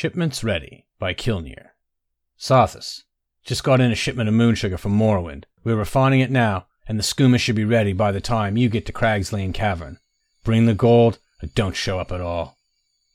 Shipments Ready by Kilnir. Sothis. Just got in a shipment of moon sugar from Morrowind. We're refining it now, and the skooma should be ready by the time you get to Cragslane Cavern. Bring the gold, or don't show up at all.